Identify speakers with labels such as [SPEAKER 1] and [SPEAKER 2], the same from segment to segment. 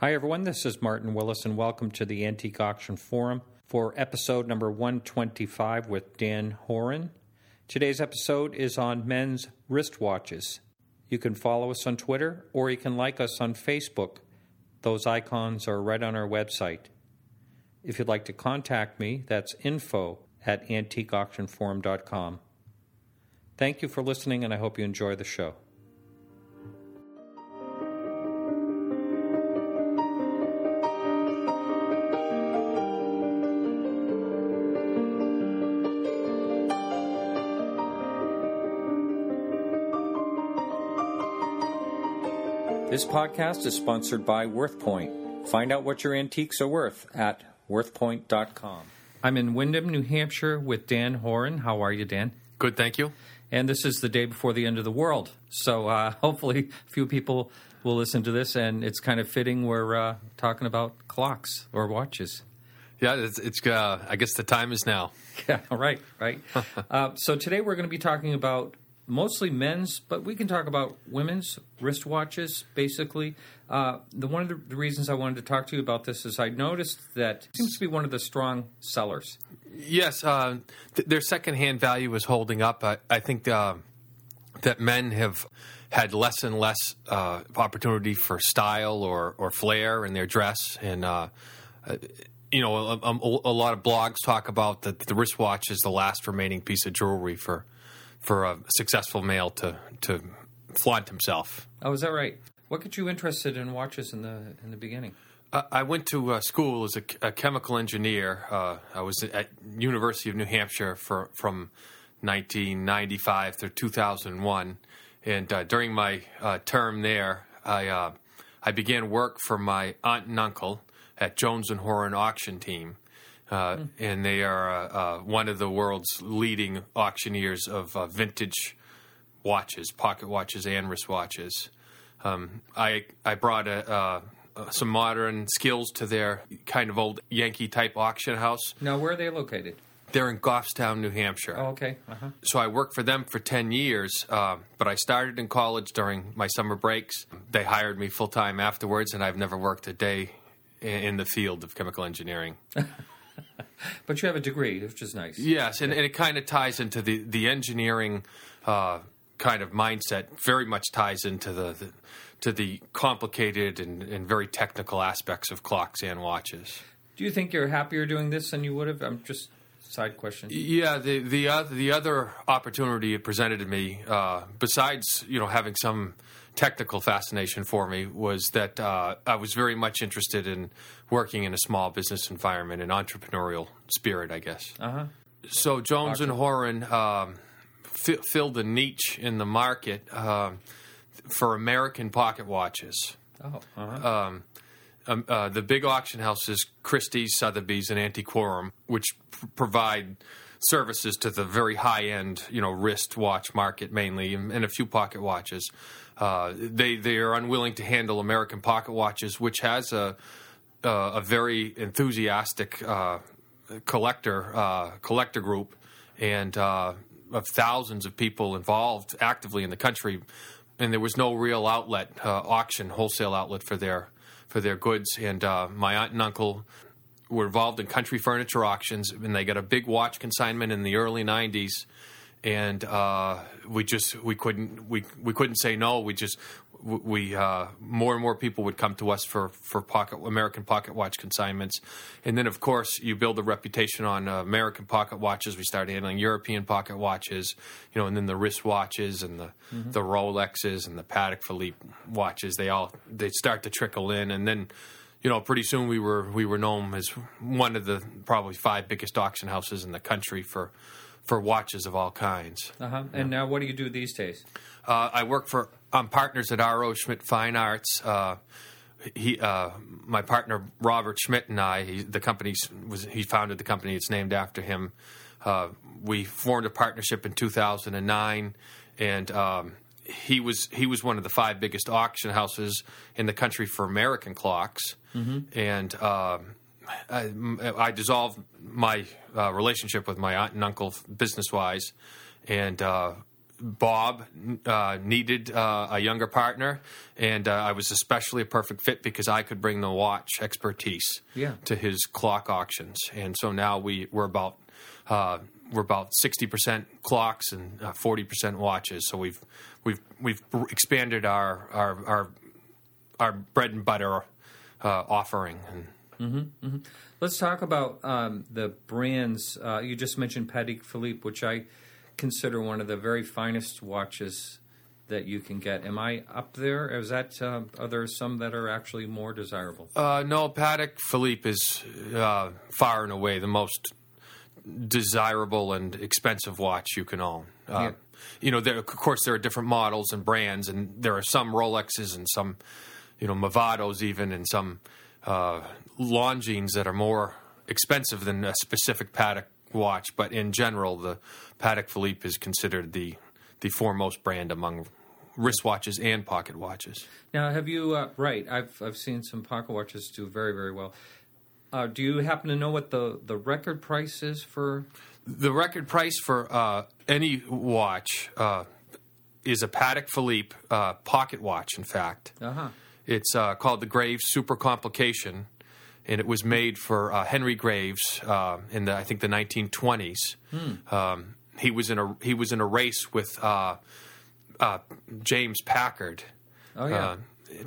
[SPEAKER 1] Hi, everyone. This is Martin Willis, and welcome to the Antique Auction Forum for episode number 125 with Dan Horan. Today's episode is on men's wristwatches. You can follow us on Twitter or you can like us on Facebook. Those icons are right on our website. If you'd like to contact me, that's info at antiqueauctionforum.com. Thank you for listening, and I hope you enjoy the show. This podcast is sponsored by WorthPoint. Find out what your antiques are worth at worthpoint.com. I'm in Windham, New Hampshire with Dan Horan. How are you, Dan?
[SPEAKER 2] Good, thank you.
[SPEAKER 1] And this is the day before the end of the world. So uh, hopefully, a few people will listen to this, and it's kind of fitting we're uh, talking about clocks or watches.
[SPEAKER 2] Yeah, it's, it's uh, I guess the time is now.
[SPEAKER 1] Yeah, right, right. uh, so today we're going to be talking about mostly men's, but we can talk about women's wristwatches. Basically, uh, the one of the, reasons I wanted to talk to you about this is I noticed that seems to be one of the strong sellers.
[SPEAKER 2] Yes, uh, th- their secondhand value is holding up. I, I think uh, that men have had less and less uh, opportunity for style or, or flair in their dress, and uh, uh, you know, a, a, a, lot of blogs talk about that the wristwatch is the last remaining piece of jewelry for for a successful male to to flaunt himself.
[SPEAKER 1] Oh, is that right? What got you interested in watches in the in the beginning?
[SPEAKER 2] Uh, I went to uh, school as a, a, chemical engineer. Uh, I was at University of New Hampshire for from 1995 through 2001, and uh, during my uh, term there, I uh, I began work for my aunt and uncle at Jones and Horan Auction Team uh, mm. and they are uh, uh, one of the world's leading auctioneers of uh, vintage watches, pocket watches, and wristwatches. Um, I I brought a, uh, some modern skills to their kind of old Yankee type auction house.
[SPEAKER 1] Now, where are they located?
[SPEAKER 2] They're in Goffstown, New Hampshire.
[SPEAKER 1] Oh, okay. Uh-huh.
[SPEAKER 2] So I worked for them for 10 years, uh, but I started in college during my summer breaks. They hired me full time afterwards, and I've never worked a day in the field of chemical engineering.
[SPEAKER 1] but you have a degree, which is nice.
[SPEAKER 2] Yes, and, and it kind of ties into the the engineering uh, kind of mindset. Very much ties into the, the to the complicated and, and, very technical aspects of clocks and watches.
[SPEAKER 1] Do you think you're happier doing this than you would have? I'm just side question.
[SPEAKER 2] Yeah, the the other the other opportunity it presented to me, uh, besides you know having some technical fascination for me was that uh, I was very much interested in working in a small business environment, an entrepreneurial spirit, I guess.
[SPEAKER 1] Uh-huh.
[SPEAKER 2] So Jones and Horan um, f- filled a niche in the market uh, for American pocket watches.
[SPEAKER 1] Oh, uh-huh. um,
[SPEAKER 2] um, uh, the big auction houses, Christie's, Sotheby's, and Antiquorum, which pr- provide services to the very high end, you know, wrist watch market mainly, and, and a few pocket watches. Uh, they they are unwilling to handle American pocket watches, which has a uh, a very enthusiastic uh, collector uh, collector group and uh, of thousands of people involved actively in the country, and there was no real outlet auction wholesale outlet for their for their goods. And my aunt and uncle were involved in country furniture auctions, and they got a big watch consignment in the early '90s and uh, we just we couldn't we we couldn't say no. We just we uh, more and more people would come to us for for pocket American pocket watch consignments, and then of course you build a reputation on uh, American pocket watches. We started handling European pocket watches, you know, and then the wristwatches and the mm-hmm. the Rolexes and the Patek Philippe watches. They all they start to trickle in, and then you know, pretty soon we were we were known as one of the probably five biggest auction houses in the country for for watches of all kinds.
[SPEAKER 1] Uh-huh. And now, what do you do these days?
[SPEAKER 2] Uh, I work for. I'm partners at R.O. Schmidt Fine Arts. Uh, he, uh, my partner Robert Schmidt and I, he, the company was he founded the company. It's named after him. Uh, we formed a partnership in 2009, and um, he was he was one of the five biggest auction houses in the country for American clocks,
[SPEAKER 1] mm-hmm.
[SPEAKER 2] and. I, I dissolved my uh, relationship with my aunt and uncle business wise, and uh, Bob uh, needed uh, a younger partner, and uh, I was especially a perfect fit because I could bring the watch expertise
[SPEAKER 1] Yeah.
[SPEAKER 2] to his clock auctions, and so now we we're about uh, we're about sixty percent clocks and uh, forty percent watches. So we've we've we've expanded our our our, our bread and butter uh, offering. And
[SPEAKER 1] Let's talk about um, the brands. Uh, you just mentioned Patek Philippe, which I consider one of the very finest watches that you can get. Am I up there? Is that uh, are there some that are actually more desirable?
[SPEAKER 2] Uh, no, Patek Philippe is uh, far and away the most desirable and expensive watch you can own. Uh,
[SPEAKER 1] Yeah.
[SPEAKER 2] You know, there, of course, there are different models and brands, and there are some Rolexes and some, you know, Movados even, and some uh, Longines that are more expensive than a specific Patek watch. But in general, the Patek Philippe is considered the the foremost brand among wristwatches and pocket watches.
[SPEAKER 1] Now, have you uh, right? I've I've seen some pocket watches do very very well. Uh, do you happen to know what the, the record price is for?
[SPEAKER 2] The record price for uh, any watch uh, is a Patek Philippe uh, pocket watch. In fact,
[SPEAKER 1] Uh huh.
[SPEAKER 2] it's uh, called the Graves Super Complication, and it was made for uh, Henry Graves uh, in the I think the 1920s. Um, he was in a he was in a race with uh, uh, James Packard
[SPEAKER 1] Oh yeah.
[SPEAKER 2] uh,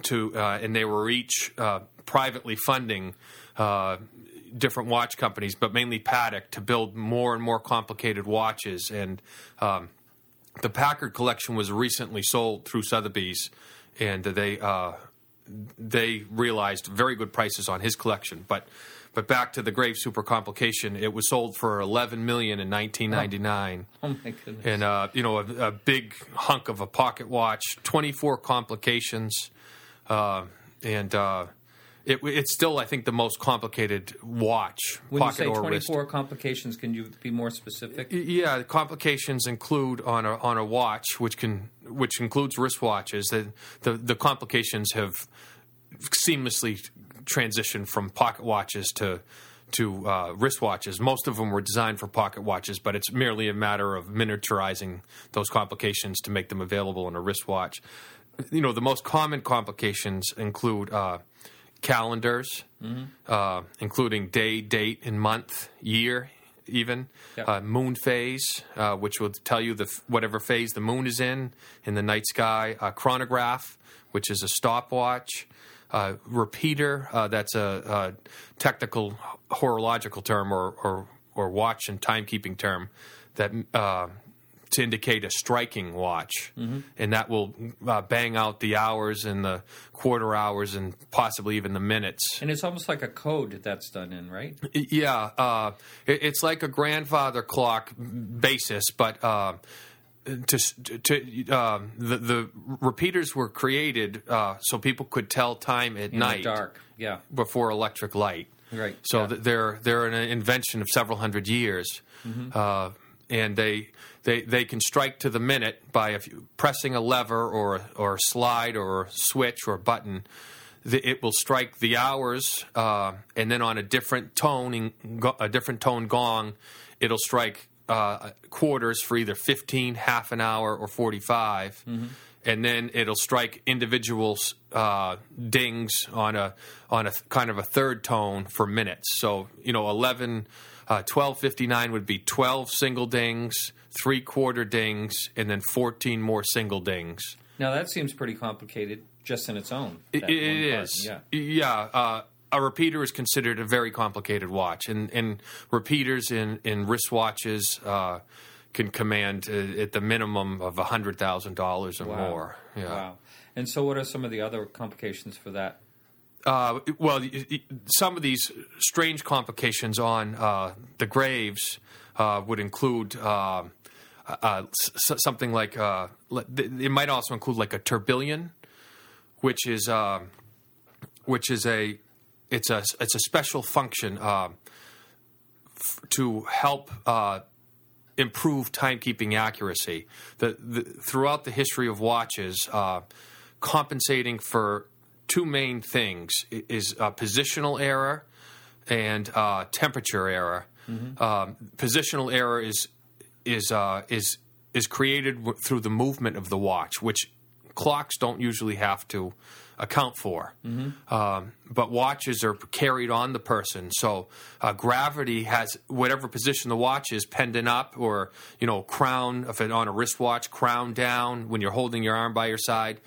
[SPEAKER 2] to uh, and they were each uh, privately funding uh, different watch companies, but mainly Patek to build more and more complicated watches. And um, the Packard collection was recently sold through Sotheby's, and they uh, they realized very good prices on his collection, but. But back to the Graves Super Complication, it was sold for eleven million in nineteen ninety nine.
[SPEAKER 1] Oh my goodness.
[SPEAKER 2] and uh, you know a, a big hunk of a pocket watch, 24 complications, uh, and uh, it, it's still I think the most complicated watch,
[SPEAKER 1] when you
[SPEAKER 2] pocket
[SPEAKER 1] say
[SPEAKER 2] or
[SPEAKER 1] twenty
[SPEAKER 2] wrist.
[SPEAKER 1] four complications, can you be more specific?
[SPEAKER 2] Yeah, complications include on a on a watch, which can which includes wristwatches. That the the complications have seamlessly transitioned from pocket watches to to uh, wristwatches. Most of them were designed for pocket watches, but it's merely a matter of miniaturizing those complications to make them available in a wristwatch. You know, the most common complications include uh, calendars, uh, including day, date, and month, year, even
[SPEAKER 1] Yep.
[SPEAKER 2] uh, moon phase, uh, which will tell you the f- whatever phase the moon is in in the night sky. Uh, chronograph, which is a stopwatch. Uh, repeater, uh, that's a, a technical horological term or, or, or watch and timekeeping term that uh, to indicate a striking watch, and that will uh, bang out the hours and the quarter hours and possibly even the minutes.
[SPEAKER 1] And it's almost like a code that's done in, right?
[SPEAKER 2] Yeah, uh, it, it's like a grandfather clock basis, but uh, to to uh, the the repeaters were created uh, so people could tell time at
[SPEAKER 1] In
[SPEAKER 2] night
[SPEAKER 1] the dark. Yeah.
[SPEAKER 2] before electric light.
[SPEAKER 1] Right.
[SPEAKER 2] So
[SPEAKER 1] yeah.
[SPEAKER 2] they're they're an invention of several hundred years,
[SPEAKER 1] Mm-hmm.
[SPEAKER 2] uh, and they they they can strike to the minute by if you, pressing a lever or or a slide or a switch or a button. The, it will strike the hours, uh, and then on a different tone, a different tone gong, it'll strike uh, quarters for either fifteen, half an hour, or 45 and then it'll strike individual uh, dings on a on a kind of a third tone for minutes. So you know, 11, uh, 1259 would be twelve single dings, three quarter dings, and then fourteen more single dings.
[SPEAKER 1] Now that seems pretty complicated just in its own.
[SPEAKER 2] It, it
[SPEAKER 1] one part, Yeah.
[SPEAKER 2] yeah. Uh, a repeater is considered a very complicated watch, and, and repeaters in in wristwatches uh, can command uh, at the minimum of hundred thousand dollars or
[SPEAKER 1] Wow.
[SPEAKER 2] more. Yeah.
[SPEAKER 1] Wow. And so, what are some of the other complications for that?
[SPEAKER 2] Uh, well, some of these strange complications on uh, the Graves uh, would include uh, uh, s- something like uh, it might also include like a tourbillon, which is uh, which is a it's a it's a special function uh, f- to help uh, improve timekeeping accuracy. The, the, throughout the history of watches, uh, compensating for two main things is uh, positional error and uh, temperature error. Um, positional error is is uh, is is created w- through the movement of the watch, which clocks don't usually have to account for. Um, but watches are carried on the person, so uh, gravity has whatever position the watch is, pendant up or you know crown if it on a wristwatch, crown down when you're holding your arm by your side.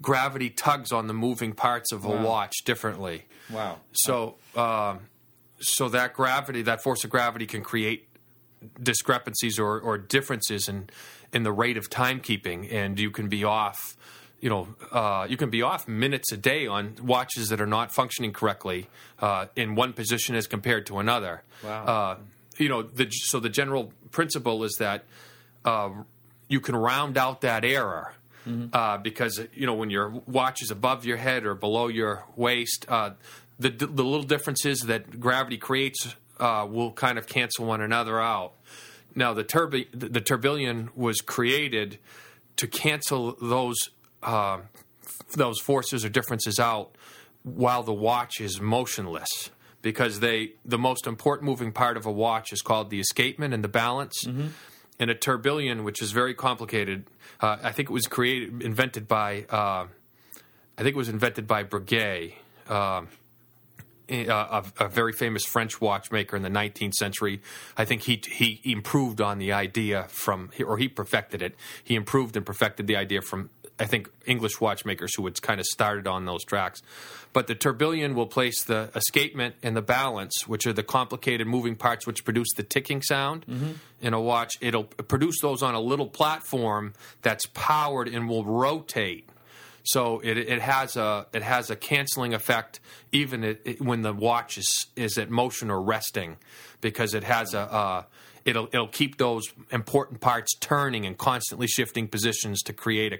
[SPEAKER 2] Gravity tugs on the moving parts of a
[SPEAKER 1] Wow.
[SPEAKER 2] watch differently.
[SPEAKER 1] Wow.
[SPEAKER 2] So, um, so that gravity, that force of gravity, can create discrepancies or, or differences in in the rate of timekeeping, and you can be off. You know, uh, you can be off minutes a day on watches that are not functioning correctly uh, in one position as compared to another.
[SPEAKER 1] Wow.
[SPEAKER 2] Uh, you know, the, so the general principle is that uh, you can round out that error. Uh, because you know when your watch is above your head or below your waist, uh, the the little differences that gravity creates uh, will kind of cancel one another out. Now the turbi- the tourbillon was created to cancel those uh, those forces or differences out while the watch is motionless because they the most important moving part of a watch is called the escapement and the balance and a tourbillon which is very complicated uh, i think it was created invented by uh, i think it was invented by Breguet uh, a, a very famous French watchmaker in the 19th century. I think he he improved on the idea from, or he perfected it. He improved and perfected the idea from, I think, English watchmakers who had kind of started on those tracks. But the tourbillon will place the escapement and the balance, which are the complicated moving parts which produce the ticking sound mm-hmm. in a watch. It'll produce those on a little platform that's powered and will rotate. So it, it has a it has a canceling effect even it, it- when the watch is is at motion or resting, because it has a uh, it'll it'll keep those important parts turning and constantly shifting positions to create a,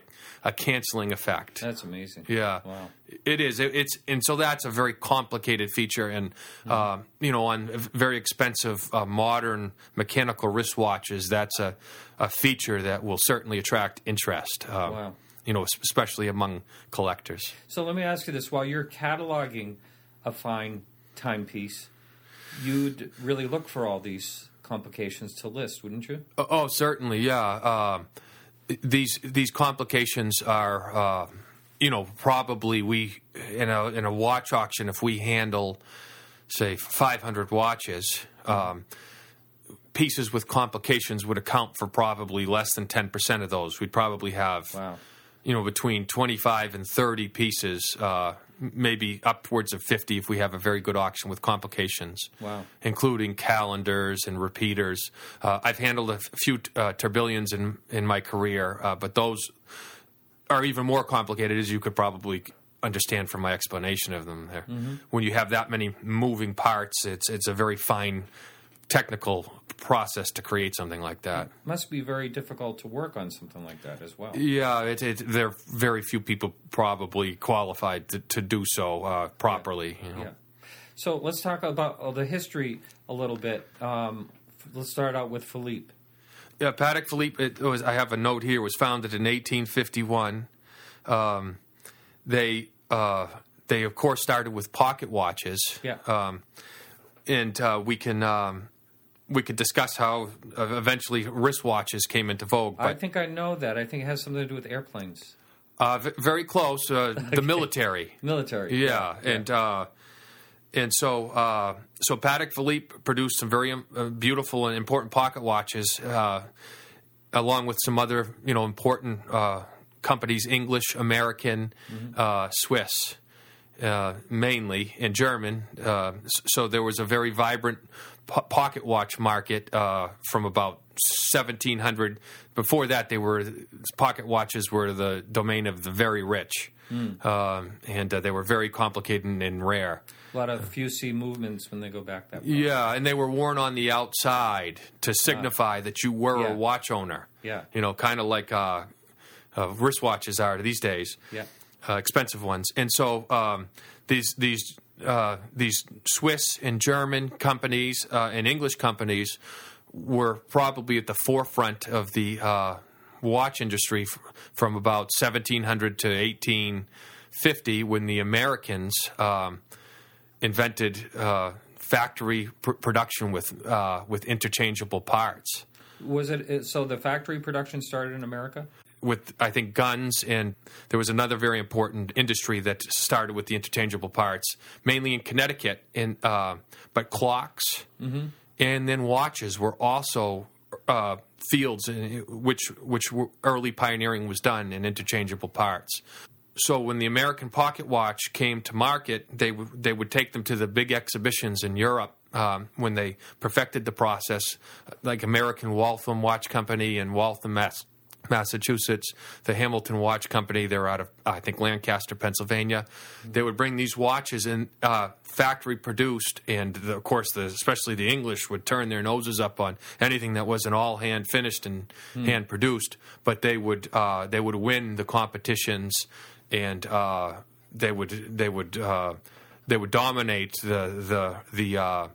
[SPEAKER 2] a canceling effect.
[SPEAKER 1] That's amazing.
[SPEAKER 2] Yeah,
[SPEAKER 1] Wow.
[SPEAKER 2] it is. It, it's and so that's a very complicated feature, and uh, you know, on very expensive uh, modern mechanical wristwatches, that's a, a feature that will certainly attract interest. Uh,
[SPEAKER 1] Wow.
[SPEAKER 2] You know, especially among collectors.
[SPEAKER 1] So let me ask you this: While you're cataloging a fine timepiece, you'd really look for all these complications to list, wouldn't you?
[SPEAKER 2] Oh, oh, certainly, yeah. Um these these complications are, uh, you know, probably we in a in a watch auction if we handle, say, 500 watches. Um, Pieces with complications would account for probably less than 10% of those. We'd probably have,
[SPEAKER 1] Wow.
[SPEAKER 2] You know, between 25 and 30 pieces, uh, maybe upwards of 50 if we have a very good auction with complications
[SPEAKER 1] Wow.
[SPEAKER 2] including calendars and repeaters. Uh, I've handled a few uh, tourbillons in in my career, uh, but those are even more complicated, as you could probably understand from my explanation of them. There, when you have that many moving parts, it's it's a very fine technical process to create something like that.
[SPEAKER 1] It Must be very difficult to work on something like that as well.
[SPEAKER 2] Yeah, it, it, there are very few people probably qualified to, to do so uh, properly. You know.
[SPEAKER 1] Yeah. So let's talk about uh, the history a little bit. Um, let's start out with Philippe.
[SPEAKER 2] Yeah, Patek Philippe. It was. I have a note here. Was founded in 1851. Um, they uh, they of course started with pocket watches.
[SPEAKER 1] Yeah.
[SPEAKER 2] Um, and uh, we can um, we could discuss how uh, eventually wristwatches came into vogue.
[SPEAKER 1] I think I know that. I think it has something to do with airplanes,
[SPEAKER 2] uh, v- very close. Uh, the military.
[SPEAKER 1] military.
[SPEAKER 2] Yeah, and uh, and so uh, so Patek Philippe produced some very um, uh, beautiful and important pocket watches, uh, along with some other you know important uh, companies, English, American, uh, Swiss. Uh, mainly in German, uh, so there was a very vibrant po- pocket watch market uh, from about 1700. Before that, they were pocket watches were the domain of the very rich, um, and uh, they were very complicated and, rare.
[SPEAKER 1] a lot of fusee movements when they go back that far.
[SPEAKER 2] Yeah, and they were worn on the outside to signify that you were
[SPEAKER 1] Yeah.
[SPEAKER 2] a watch owner.
[SPEAKER 1] Yeah.
[SPEAKER 2] you know, kind of like uh, uh, wristwatches are these days.
[SPEAKER 1] Yeah.
[SPEAKER 2] Uh, expensive ones, and so um, these these uh, these Swiss and German companies uh, and English companies were probably at the forefront of the uh, watch industry f- from about 1700 to 1850 when the Americans um, invented uh, factory pr- production with uh, with interchangeable parts.
[SPEAKER 1] Was it so? The factory production started in America.
[SPEAKER 2] With I think guns and there was another very important industry that started with the interchangeable parts, mainly in Connecticut. In uh, but clocks and then watches were also uh, fields in which which were early pioneering was done in interchangeable parts. So when the American pocket watch came to market, they w- they would take them to the big exhibitions in Europe um, when they perfected the process, like American Waltham Watch Company and Waltham. Massachusetts, the Hamilton Watch Company. They're out of, I think, Lancaster, Pennsylvania. They would bring these watches in, uh, factory produced, and the, of course, the, especially the English would turn their noses up on anything that wasn't all hand finished and hand produced. But they would uh, they would win the competitions, and uh, they would they would uh, they would dominate the the the.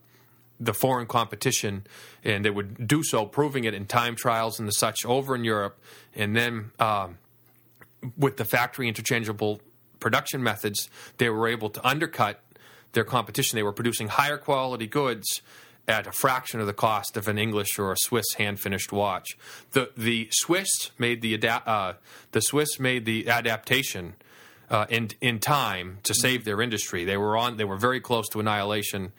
[SPEAKER 2] The foreign competition, and they would do so, proving it in time trials and the such over in Europe, and then um, with the factory interchangeable production methods, they were able to undercut their competition. They were producing higher quality goods at a fraction of the cost of an English or a Swiss hand finished watch. The the Swiss made the uh, the Swiss made the adaptation uh, in in time to save their industry. They were on they were very close to annihilation.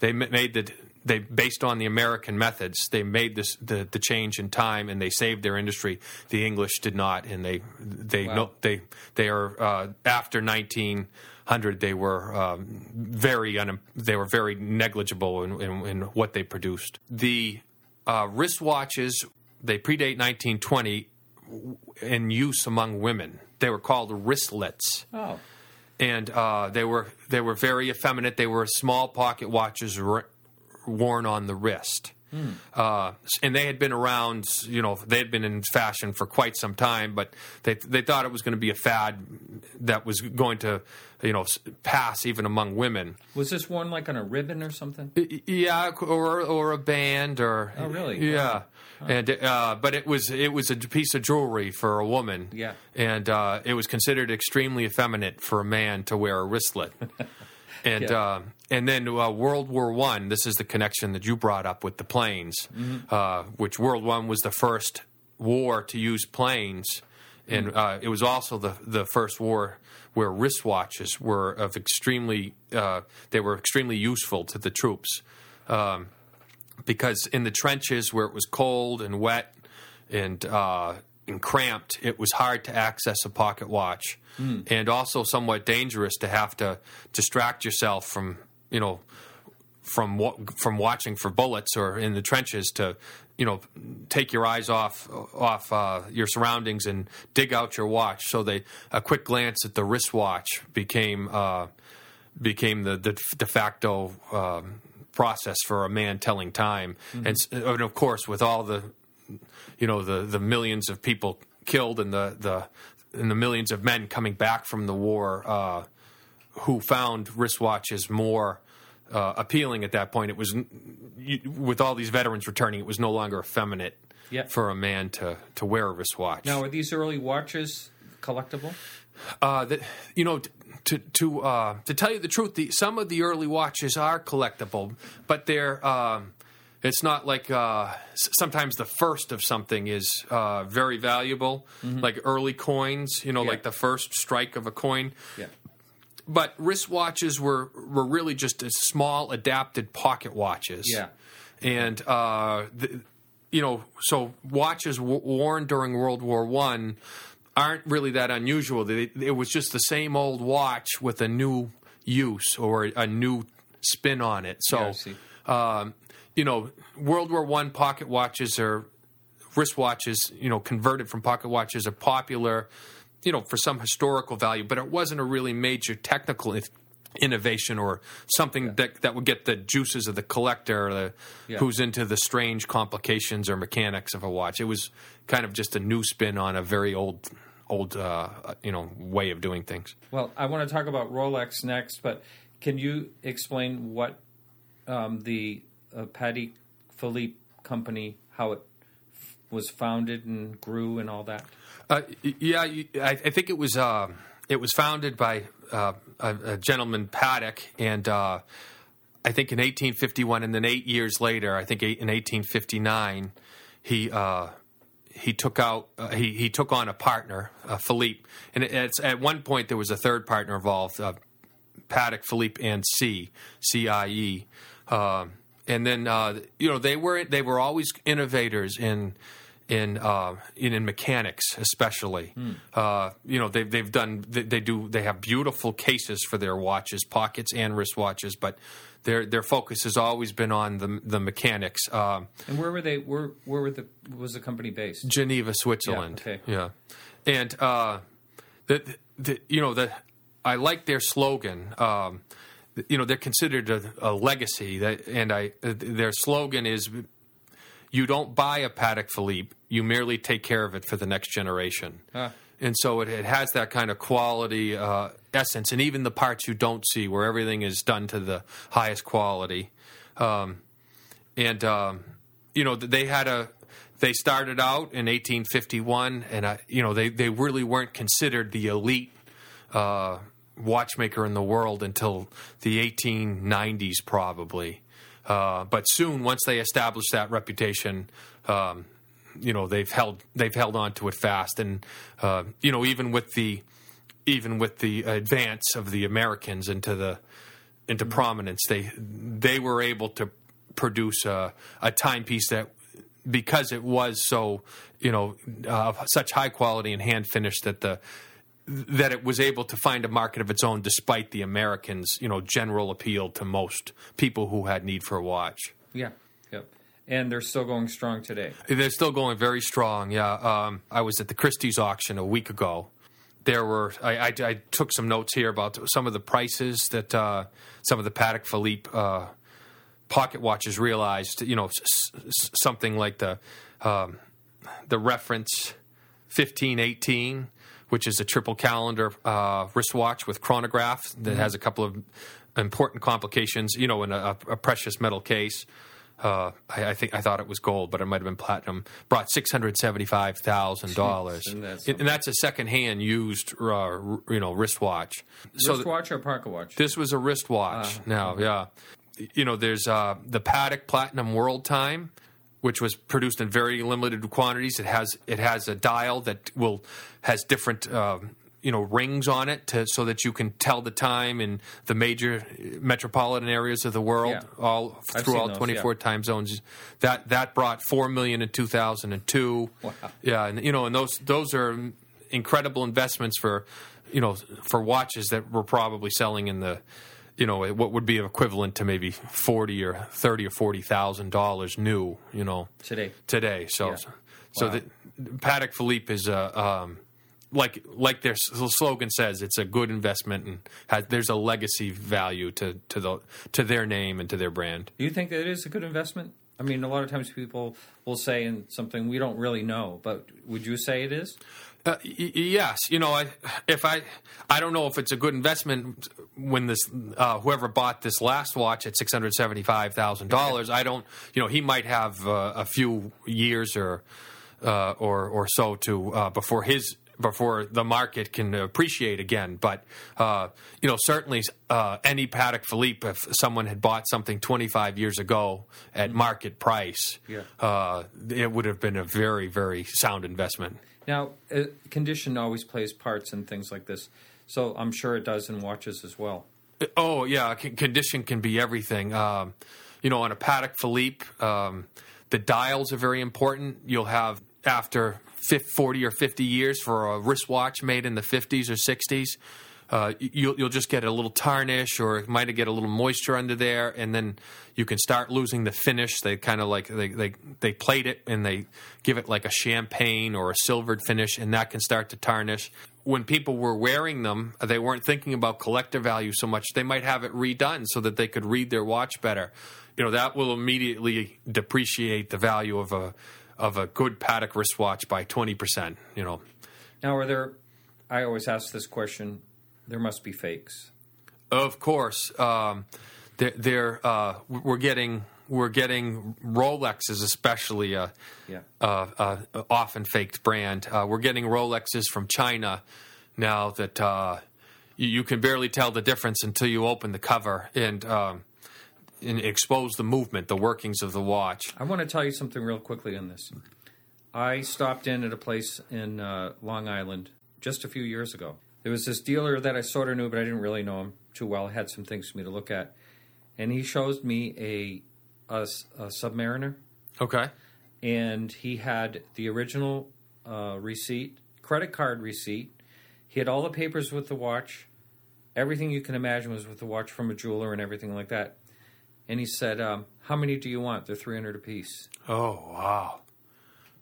[SPEAKER 2] They ma- made the they based on the American methods. They made this the, the change in time, and they saved their industry. The English did not, and they they
[SPEAKER 1] Wow.
[SPEAKER 2] no, they they are uh, after nineteen hundred. They were um, very un, they were very negligible in, in, in what they produced. The uh, wristwatches they predate nineteen twenty in use among women. They were called wristlets
[SPEAKER 1] Oh,
[SPEAKER 2] and uh, they were they were very effeminate. They were small pocket watches worn on the wrist, uh, and they had been around. You know, they had been in fashion for quite some time, but they they thought it was going to be a fad that was going to you know pass even among women.
[SPEAKER 1] was this worn like on a ribbon or something?
[SPEAKER 2] Yeah, or or a band, or
[SPEAKER 1] Oh, really?
[SPEAKER 2] Yeah, and uh, but it was it was a piece of jewelry for a woman.
[SPEAKER 1] Yeah.
[SPEAKER 2] and uh, it was considered extremely effeminate for a man to wear a wristlet. And
[SPEAKER 1] Yeah.
[SPEAKER 2] uh, and then uh, World War One. This is the connection that you brought up with the planes,
[SPEAKER 1] Mm-hmm.
[SPEAKER 2] uh, which World War One was the first war to use planes, and
[SPEAKER 1] Mm.
[SPEAKER 2] uh, it was also the the first war where wristwatches were of extremely uh, they were extremely useful to the troops um, because in the trenches where it was cold and wet and uh, and cramped, it was hard to access a pocket watch, and also somewhat dangerous to have to distract yourself from you know from from watching for bullets or in the trenches to you know take your eyes off off uh, your surroundings and dig out your watch. So they a quick glance at the wristwatch became uh, became the, the de facto um, process for a man telling time, and, and of course with all the you know the the millions of people killed and the the and the millions of men coming back from the war uh, who found wristwatches more uh, appealing at that point. It was you, with all these veterans returning, it was no longer effeminate
[SPEAKER 1] Yeah.
[SPEAKER 2] for a man to to wear a wristwatch.
[SPEAKER 1] Now, are these early watches collectible?
[SPEAKER 2] Uh, that you know, t- to to uh, to tell you the truth, the, some of the early watches are collectible, but they're. Um, it's not like uh, sometimes the first of something is uh, very valuable, like early coins. You know,
[SPEAKER 1] Mm-hmm. Yeah.
[SPEAKER 2] like the first strike of a coin.
[SPEAKER 1] Yeah.
[SPEAKER 2] But wristwatches were were really just small adapted pocket watches.
[SPEAKER 1] Yeah.
[SPEAKER 2] and uh, the, you know, so watches w- worn during World War One aren't really that unusual. They, it was just the same old watch with a new use or a new spin on it. So,
[SPEAKER 1] Yeah, I see.
[SPEAKER 2] um, you know, World War One pocket watches are wristwatches. You know, converted from pocket watches are popular. You know, for some historical value, but it wasn't a really major technical innovation or something that that would get the juices of the collector, or the,
[SPEAKER 1] Yeah.
[SPEAKER 2] who's into the strange complications or mechanics of a watch. It was kind of just a new spin on a very old, old, uh, you know, way of doing things.
[SPEAKER 1] Well, I want to talk about Rolex next, but can you explain what um, the uh, Patek Philippe company, how it f- was founded and grew and all that?
[SPEAKER 2] Uh, yeah, I, I think it was uh, it was founded by uh, a, a gentleman Patek, and uh, I think in 1851, and then eight years later, I think in 1859, he uh, he took out uh, he he took on a partner, uh, Philippe, and it, at one point there was a third partner involved, uh, Patek Philippe and C C I E, um, and then uh, you know they were they were always innovators in. In, uh, in in mechanics, especially, uh, you know they've they've done they, they do they have beautiful cases for their watches, pockets and wristwatches, but their their focus has always been on the the mechanics. Um,
[SPEAKER 1] And where were they? Where where were the was the company based?
[SPEAKER 2] Geneva, Switzerland.
[SPEAKER 1] Yeah, okay.
[SPEAKER 2] Yeah. and uh, the, the you know the I like their slogan. Um, you know they're considered a, a legacy, that, and I their slogan is. You don't buy a Patek Philippe; you merely take care of it for the next generation.
[SPEAKER 1] Ah.
[SPEAKER 2] And so it, it has that kind of quality uh, essence, and even the parts you don't see, where everything is done to the highest quality. Um, and um, you know they had a they started out in 1851 and uh, you know they, they really weren't considered the elite uh, watchmaker in the world until the 1890s probably uh, but soon once they established that reputation um, you know they've held they've held on to it fast and uh, you know even with the even with the advance of the Americans into the into prominence. They they were able to produce a, a timepiece that because it was so you know uh, such high quality and hand finished that the that it was able to find a market of its own despite the Americans you know general appeal to most people who had need for a watch.
[SPEAKER 1] Yeah, yep. And they're still going strong today.
[SPEAKER 2] They're still going very strong. Yeah, um, I was at the Christie's auction a week ago. There were I, I, I took some notes here about some of the prices that uh, some of the Patek Philippe uh, pocket watches realized. You know, s- s- something like the um, the reference fifteen eighteen, which is a triple calendar uh, wristwatch with chronograph that has a couple of important complications. You know, in a, a precious metal case. Uh, I, I think I thought it was gold, but it might have been platinum. Brought six hundred seventy-five thousand dollars,
[SPEAKER 1] and that's
[SPEAKER 2] a second-hand used, uh, r- you know, wristwatch. So
[SPEAKER 1] Wristwatch or pocket watch?
[SPEAKER 2] this was a wristwatch. now, yeah, you know, there's uh, the Patek Platinum World Time, which was produced in very limited quantities. It has it has a dial that will has different. Uh, you know rings on it to, so that you can tell the time in the major metropolitan areas of the world,
[SPEAKER 1] Yeah.
[SPEAKER 2] all through all
[SPEAKER 1] those,
[SPEAKER 2] 24
[SPEAKER 1] yeah.
[SPEAKER 2] time zones. That that brought four million in 2002.
[SPEAKER 1] Wow.
[SPEAKER 2] Yeah, and you know, and those those are incredible investments for you know for watches that were probably selling in the you know what would be equivalent to maybe forty or thirty or forty thousand dollars new. You know
[SPEAKER 1] Today.
[SPEAKER 2] today. So
[SPEAKER 1] Yeah.
[SPEAKER 2] so
[SPEAKER 1] Wow.
[SPEAKER 2] the Patek Philippe is a. Um, like like their slogan says, it's a good investment and has, there's a legacy value to, to the to their name and to their brand.
[SPEAKER 1] Do you think that it is a good investment? I mean, a lot of times people will say in something we don't really know, but would you say it is?
[SPEAKER 2] Uh, y- yes, you know, I, if I, I don't know if it's a good investment when this uh, whoever bought this last watch at six hundred seventy five thousand dollars. I don't, you know, he might have uh, a few years or uh, or or so to uh, before his before the market can appreciate again. But uh, you know, certainly uh, any Patek Philippe, if someone had bought something twenty five years ago at market price,
[SPEAKER 1] Yeah.
[SPEAKER 2] uh, it would have been a very very sound investment.
[SPEAKER 1] Now, uh, condition always plays parts in things like this, so I'm sure it does in watches as well.
[SPEAKER 2] Oh yeah, c- condition can be everything. Um, you know, on a Patek Philippe, um, the dials are very important. You'll have after 50, 40 or 50 years for a wristwatch made in the 50s or 60s. Uh, you'll, you'll just get a little tarnish, or it might get a little moisture under there, and then you can start losing the finish. They kind of like they, they they plate it and they give it like a champagne or a silvered finish, and that can start to tarnish when people were wearing them, they weren't thinking about collector value so much. They might have it redone so that they could read their watch better. You know, that will immediately depreciate the value of a of a good Patek wristwatch by twenty percent. You know,
[SPEAKER 1] Now, are there? I always ask this question. There must be fakes.
[SPEAKER 2] of course, um, they're, they're uh, we're getting we're getting Rolexes, especially a,
[SPEAKER 1] Yeah.
[SPEAKER 2] uh, uh, often faked brand. Uh, we're getting Rolexes from China now that uh, you, you can barely tell the difference until you open the cover. And um, and expose the movement, the workings of the watch.
[SPEAKER 1] I want to tell you something real quickly on this. I stopped in at a place in uh, Long Island just a few years ago. There was this dealer that I sort of knew, but I didn't really know him too well. I had some things for me to look at, and he shows me a a, a Submariner,
[SPEAKER 2] Okay.
[SPEAKER 1] and he had the original uh, receipt, credit card receipt. He had all the papers with the watch. Everything you can imagine was with the watch from a jeweler and everything like that. And he said, um, "How many do you want? They're three hundred apiece,
[SPEAKER 2] Oh wow.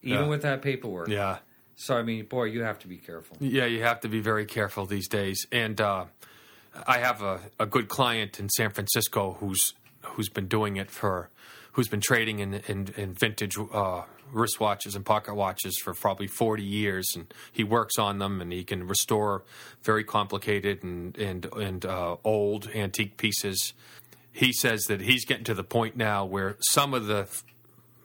[SPEAKER 1] even
[SPEAKER 2] Yeah.
[SPEAKER 1] with that paperwork."
[SPEAKER 2] Yeah.
[SPEAKER 1] So I mean, boy, you have to be careful.
[SPEAKER 2] Yeah, you have to be very careful these days. And uh, I have a, a good client in San Francisco who's who's been doing it for who's been trading in in, in vintage uh, wristwatches and pocket watches for probably forty years, and he works on them and he can restore very complicated and and and uh, old antique pieces. He says that he's getting to the point now where some of the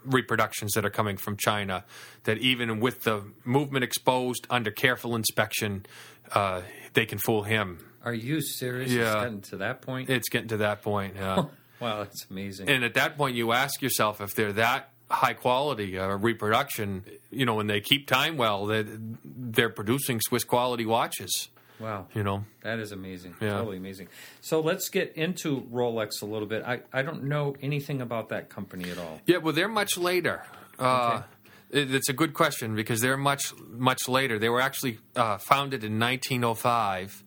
[SPEAKER 2] reproductions that are coming from China that even with the movement exposed under careful inspection, uh, they can fool him.
[SPEAKER 1] Are you serious?
[SPEAKER 2] Yeah.
[SPEAKER 1] It's gotten to that point.
[SPEAKER 2] It's getting to that point. Yeah.
[SPEAKER 1] wow, that's amazing.
[SPEAKER 2] and at that point, you ask yourself if they're that high quality uh, reproduction, you know, when they keep time well, that they're producing Swiss quality watches.
[SPEAKER 1] Wow,
[SPEAKER 2] You know,
[SPEAKER 1] that is amazing.
[SPEAKER 2] Yeah.
[SPEAKER 1] Totally amazing. So let's get into Rolex a little bit. I, I don't know anything about that company at all.
[SPEAKER 2] Yeah, well, they're much later. Uh, it- It's a good question because they're much much later. They were actually uh, founded in 1905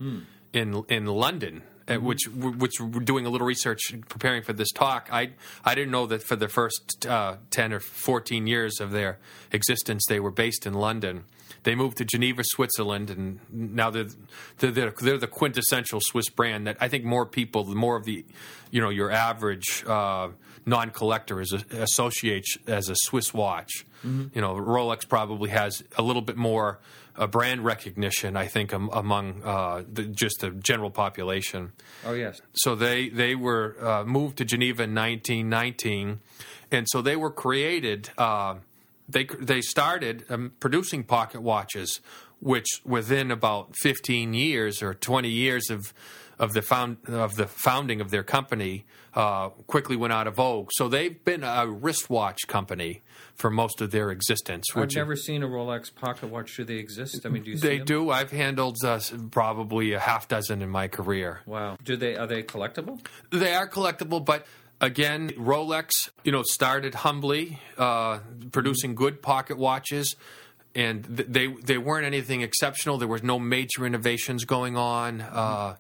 [SPEAKER 2] in in London. uh, Which, which we're doing a little research preparing for this talk. I I didn't know that for the first uh, ten or fourteen years of their existence, they were based in London. They moved to Geneva, Switzerland, and now they're they're, they're, the quintessential Swiss brand that I think more people, more of the, you know, your average uh, non-collector is associates as a Swiss watch. You know, Rolex probably has a little bit more uh, brand recognition, I think, am, among uh, the, just the general population.
[SPEAKER 1] Oh yes,
[SPEAKER 2] So they they were uh, moved to Geneva in 1919, and so they were created. They they started um, producing pocket watches, which within about 15 years or 20 years of of the found of the founding of their company, uh, quickly went out of vogue. So they've been a wristwatch company for most of their existence.
[SPEAKER 1] I've never seen a Rolex pocket watch. Do they exist? I mean, do you see
[SPEAKER 2] they do. I've handled uh, probably a half dozen in my career.
[SPEAKER 1] Wow. Do they are they collectible?
[SPEAKER 2] They are collectible, but again, Rolex, you know, started humbly, uh, producing good pocket watches, and th- they they weren't anything exceptional. There was no major innovations going on, uh,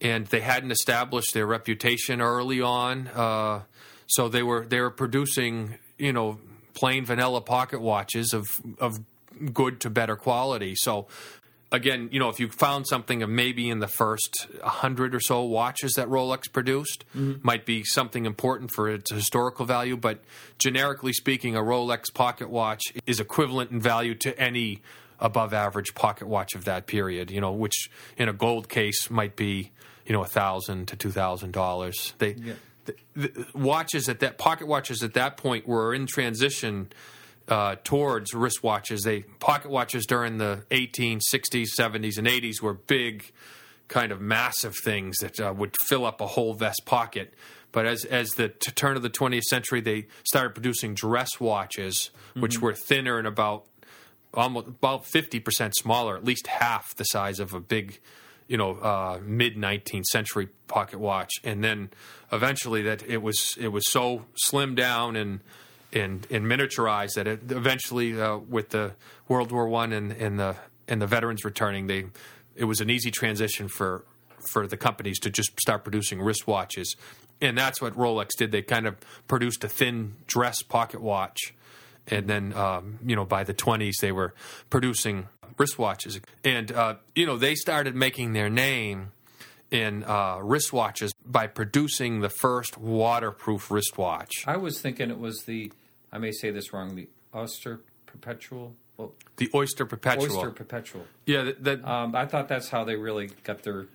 [SPEAKER 2] and they hadn't established their reputation early on. Uh, so they were they were producing, you know, plain vanilla pocket watches of of good to better quality. So again, you know, if you found something of maybe in the first hundred or so watches that Rolex produced, mm-hmm. might be something important for its historical value. But generically speaking, a Rolex pocket watch is equivalent in value to any above average pocket watch of that period. You know, which in a gold case might be you know a thousand to two thousand dollars. They. The, the watches at that pocket watches at that point were in transition uh, towards wristwatches. They pocket watches during the 1860s, 70s, and 80s were big, kind of massive things that uh, would fill up a whole vest pocket. But as as the t- turn of the 20th century, they started producing dress watches, which were thinner and about almost about 50 percent smaller, at least half the size of a big, you know, uh, mid 19th century pocket watch. And then eventually, that it was it was so slimmed down and and, and miniaturized that it eventually, uh, with the World War One and, and the and the veterans returning, they it was an easy transition for for the companies to just start producing wristwatches. And that's what Rolex did. They kind of produced a thin dress pocket watch and then um, you know by the 20s they were producing wristwatches and uh, you know they started making their name in uh, wristwatches by producing the first waterproof wristwatch
[SPEAKER 1] I was thinking it was the. I may say this wrong. The Oyster Perpetual. Well,
[SPEAKER 2] the oyster perpetual
[SPEAKER 1] Oyster Perpetual.
[SPEAKER 2] yeah that, that
[SPEAKER 1] Um, I thought that's how they really got their.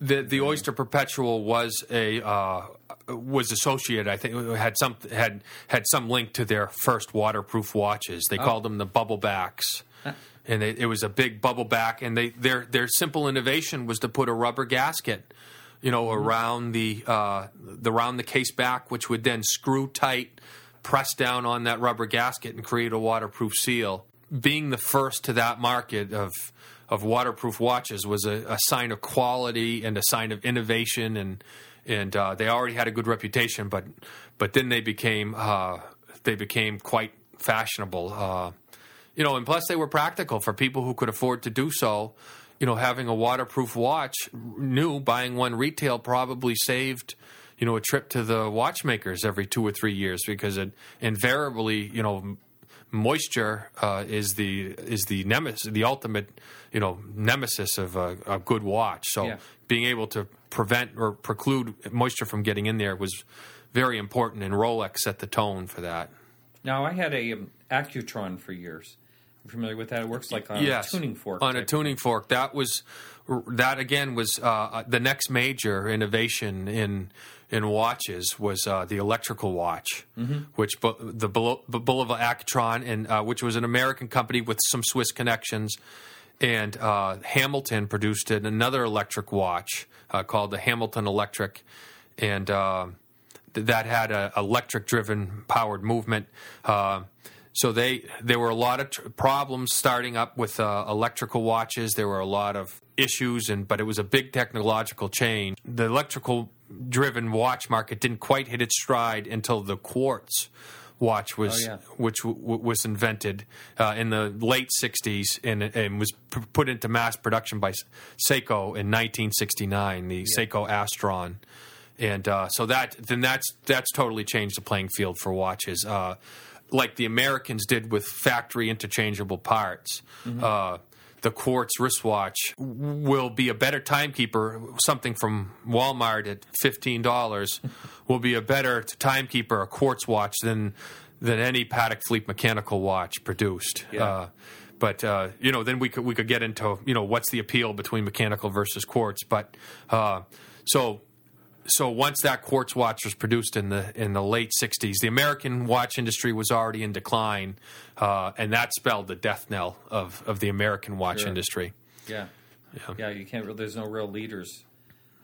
[SPEAKER 2] the the oyster perpetual was a uh, was associated. I think had some had had some link to their first waterproof watches. They called them the bubble backs, and it, it was a big bubble back. And they their their simple innovation was to put a rubber gasket, you know, around the uh, the round the case back, which would then screw tight, press down on that rubber gasket, and create a waterproof seal. Being the first to that market of of waterproof watches was a, a sign of quality and a sign of innovation, and and uh, they already had a good reputation, but but then they became uh, they became quite fashionable. Uh, you know, and plus they were practical for people who could afford to do so. You know, having a waterproof watch, new, buying one retail probably saved, you know, a trip to the watchmakers every two or three years because it invariably, you know, moisture uh, is the is the nemesis, the ultimate, you know, nemesis of a, a good watch. So
[SPEAKER 1] Yeah.
[SPEAKER 2] being able to prevent or preclude moisture from getting in there was very important, and Rolex set the tone for that.
[SPEAKER 1] Now, I had a um, Accutron for years. You familiar with that? It works like on
[SPEAKER 2] yes,
[SPEAKER 1] a tuning fork.
[SPEAKER 2] on a tuning fork. That was that again was uh, the next major innovation in in watches was uh, the electrical watch,
[SPEAKER 1] Mm-hmm.
[SPEAKER 2] which bu- the Bul- Bulova Accutron, and uh, which was an American company with some Swiss connections. And uh, Hamilton produced an, another electric watch uh, called the Hamilton Electric, and uh, th- that had a electric driven powered movement. Uh, so they there were a lot of tr- problems starting up with uh, electrical watches. There were a lot of issues, and but it was a big technological change. The electrical driven watch market didn't quite hit its stride until the quartz watch was
[SPEAKER 1] Oh, yeah.
[SPEAKER 2] which w- w- was invented uh, in the late 60s and, and was p- put into mass production by Seiko in 1969 the Seiko Astron. And uh, so that then that's that's totally changed the playing field for watches uh, like the Americans did with factory interchangeable parts. Uh, the quartz wristwatch will be a better timekeeper. Something from Walmart at fifteen dollars will be a better timekeeper, a quartz watch than than any Patek Philippe mechanical watch produced.
[SPEAKER 1] Yeah.
[SPEAKER 2] Uh, but uh, you know, then we could we could get into you know what's the appeal between mechanical versus quartz. But uh, so so once that quartz watch was produced in the in the late '60s, the American watch industry was already in decline, uh, and that spelled the death knell of of the American watch
[SPEAKER 1] Sure.
[SPEAKER 2] industry.
[SPEAKER 1] Yeah. yeah. you can't. There's no real leaders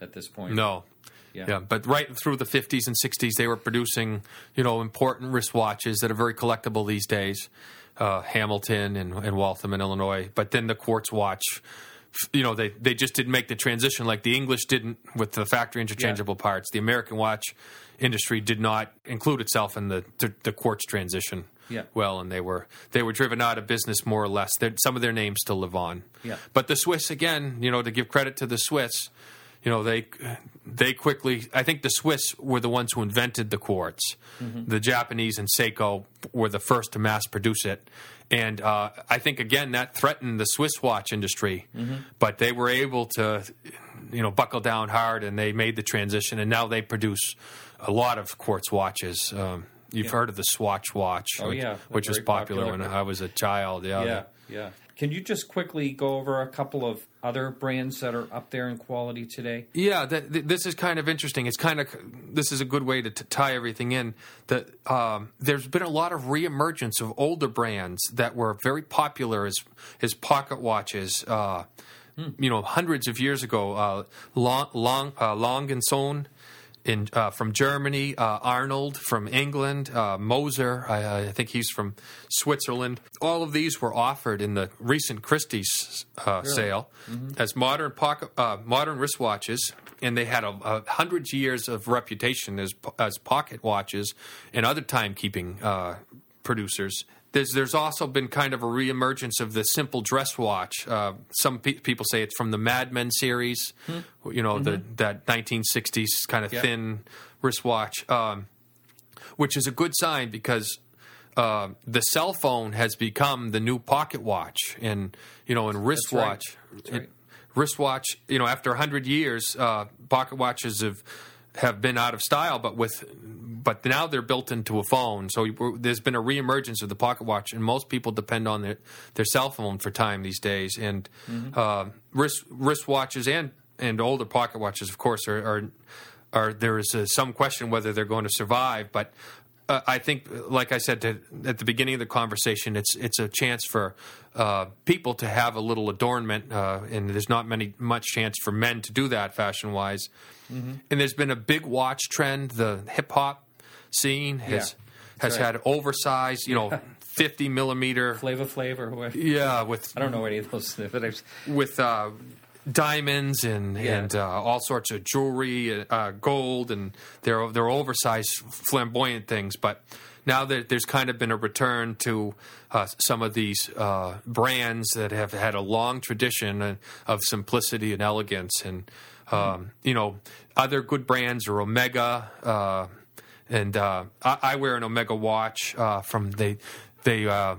[SPEAKER 1] at this point.
[SPEAKER 2] No.
[SPEAKER 1] Yeah.
[SPEAKER 2] Yeah, but right through the 50s and 60s, they were producing, you know, important wristwatches that are very collectible these days. Uh, Hamilton and, and Waltham in Illinois. But then the quartz watch, you know, they, they just didn't make the transition like the English didn't with the factory interchangeable parts. The American watch industry did not include itself in the, the, the quartz transition
[SPEAKER 1] Yeah.
[SPEAKER 2] well, and they were they were driven out of business more or less. They're, some of their names still live on.
[SPEAKER 1] Yeah.
[SPEAKER 2] But the Swiss, again, you know, to give credit to the Swiss, you know, they they quickly. I think the Swiss were the ones who invented the quartz. The Japanese and Seiko were the first to mass produce it, and uh, I think again that threatened the Swiss watch industry. But they were able to, you know, buckle down hard, and they made the transition, and now they produce a lot of quartz watches. Um, You've
[SPEAKER 1] Yeah.
[SPEAKER 2] heard of the Swatch watch,
[SPEAKER 1] Oh,
[SPEAKER 2] which,
[SPEAKER 1] yeah.
[SPEAKER 2] which was popular,
[SPEAKER 1] popular.
[SPEAKER 2] when I was a child. Yeah,
[SPEAKER 1] Yeah. Yeah. Can you just quickly go over a couple of other brands that are up there in quality today?
[SPEAKER 2] Yeah, that, th- this is kind of interesting. It's kind of this is a good way to t- tie everything in. That um, there's been a lot of reemergence of older brands that were very popular as as pocket watches. Uh, You know, hundreds of years ago, uh, Long Long uh, Long and Son in uh, from Germany, uh, Arnold from England, uh, Moser, I, I think he's from Switzerland. All of these were offered in the recent Christie's uh, sale as modern pocket, uh, modern wristwatches, and they had a, a hundred years of reputation as as pocket watches and other timekeeping uh, producers. There's there's also been kind of a reemergence of the simple dress watch. Uh, some pe- people say it's from the Mad Men series, you know, the that 1960s kind of
[SPEAKER 1] Yeah.
[SPEAKER 2] thin wristwatch, um, which is a good sign because uh, the cell phone has become the new pocket watch, and you know, and wristwatch,
[SPEAKER 1] That's right.
[SPEAKER 2] it- wristwatch. You know, after hundred years, uh, pocket watches have have been out of style, but with but now they're built into a phone. So there's been a reemergence of the pocket watch, and most people depend on their their cell phone for time these days. And uh, wrist wristwatches and and older pocket watches, of course, are are, are there is uh, some question whether they're going to survive, but uh, I think, like I said to, at the beginning of the conversation, it's it's a chance for uh, people to have a little adornment, uh, and there's not many much chance for men to do that fashion wise.
[SPEAKER 1] Mm-hmm.
[SPEAKER 2] And there's been a big watch trend. The hip hop scene has
[SPEAKER 1] Yeah,
[SPEAKER 2] has
[SPEAKER 1] right.
[SPEAKER 2] had oversized, you know, 50 millimeter.
[SPEAKER 1] Flavor Flav?
[SPEAKER 2] Yeah, with
[SPEAKER 1] I don't know any of those, but I've,
[SPEAKER 2] with uh, diamonds and
[SPEAKER 1] Yeah.
[SPEAKER 2] and uh, all sorts of jewelry, uh, gold, and they're they're oversized, flamboyant things. But now that there's kind of been a return to uh, some of these uh, brands that have had a long tradition of simplicity and elegance, and um, you know, other good brands are Omega. Uh, and uh, I, I wear an Omega watch uh, from they they uh,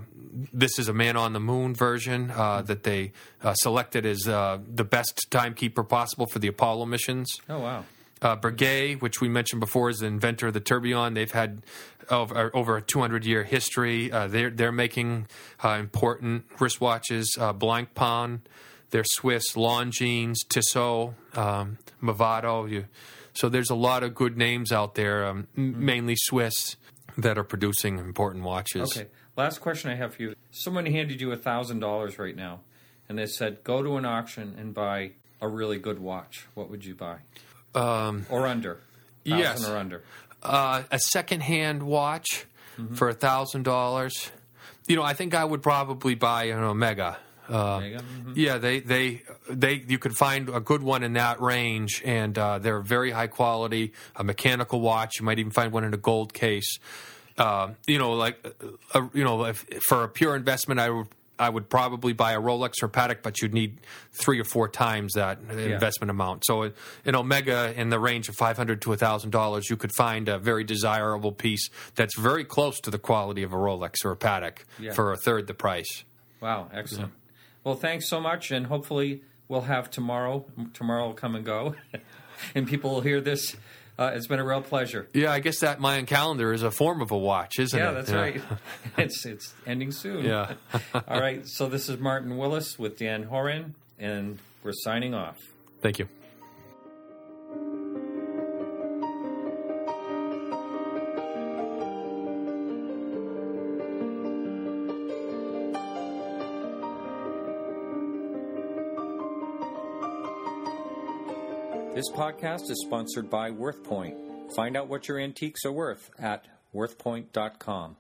[SPEAKER 2] this is a man on the moon version uh, that they uh, selected as uh, the best timekeeper possible for the Apollo missions.
[SPEAKER 1] oh wow.
[SPEAKER 2] Uh, Breguet, which we mentioned before, is the inventor of the tourbillon. They've had over, over a 200 year history. Uh, they're they're making uh, important wristwatches. Uh, Blancpain, they're Swiss. Longines, Tissot, um, Movado. You, so there's a lot of good names out there, um, m mainly Swiss, that are producing important watches.
[SPEAKER 1] Okay. Last question I have for you. Someone handed you a thousand dollars right now, and they said go to an auction and buy a really good watch. What would you buy? Um, or under?
[SPEAKER 2] Yes.
[SPEAKER 1] or under?
[SPEAKER 2] uh, a secondhand watch for a thousand dollars. You know, I think I would probably buy an Omega. Uh,
[SPEAKER 1] Omega? Mhm.
[SPEAKER 2] Yeah, they they they you could find a good one in that range, and uh, they're very high quality. A mechanical watch, you might even find one in a gold case. Uh, you know, like uh, you know, if, for a pure investment, I would. I would probably buy a Rolex or Patek, but you'd need three or four times that investment amount. So, an Omega in the range of five hundred to thousand dollars, you could find a very desirable piece that's very close to the quality of a Rolex or a Patek
[SPEAKER 1] Yeah.
[SPEAKER 2] for a third the price.
[SPEAKER 1] Wow, excellent. Well, thanks so much, and hopefully we'll have tomorrow. Tomorrow will come and go, and people will hear this. Uh, it's been a real pleasure.
[SPEAKER 2] Yeah, I guess that Mayan calendar is a form of a watch, isn't it?
[SPEAKER 1] Yeah,
[SPEAKER 2] it?
[SPEAKER 1] that's right. it's it's ending soon.
[SPEAKER 2] Yeah.
[SPEAKER 1] All right. So this is Martin Willis with Dan Horan, and we're signing off.
[SPEAKER 2] Thank you.
[SPEAKER 1] This podcast is sponsored by WorthPoint. Find out what your antiques are worth at worthpoint.com.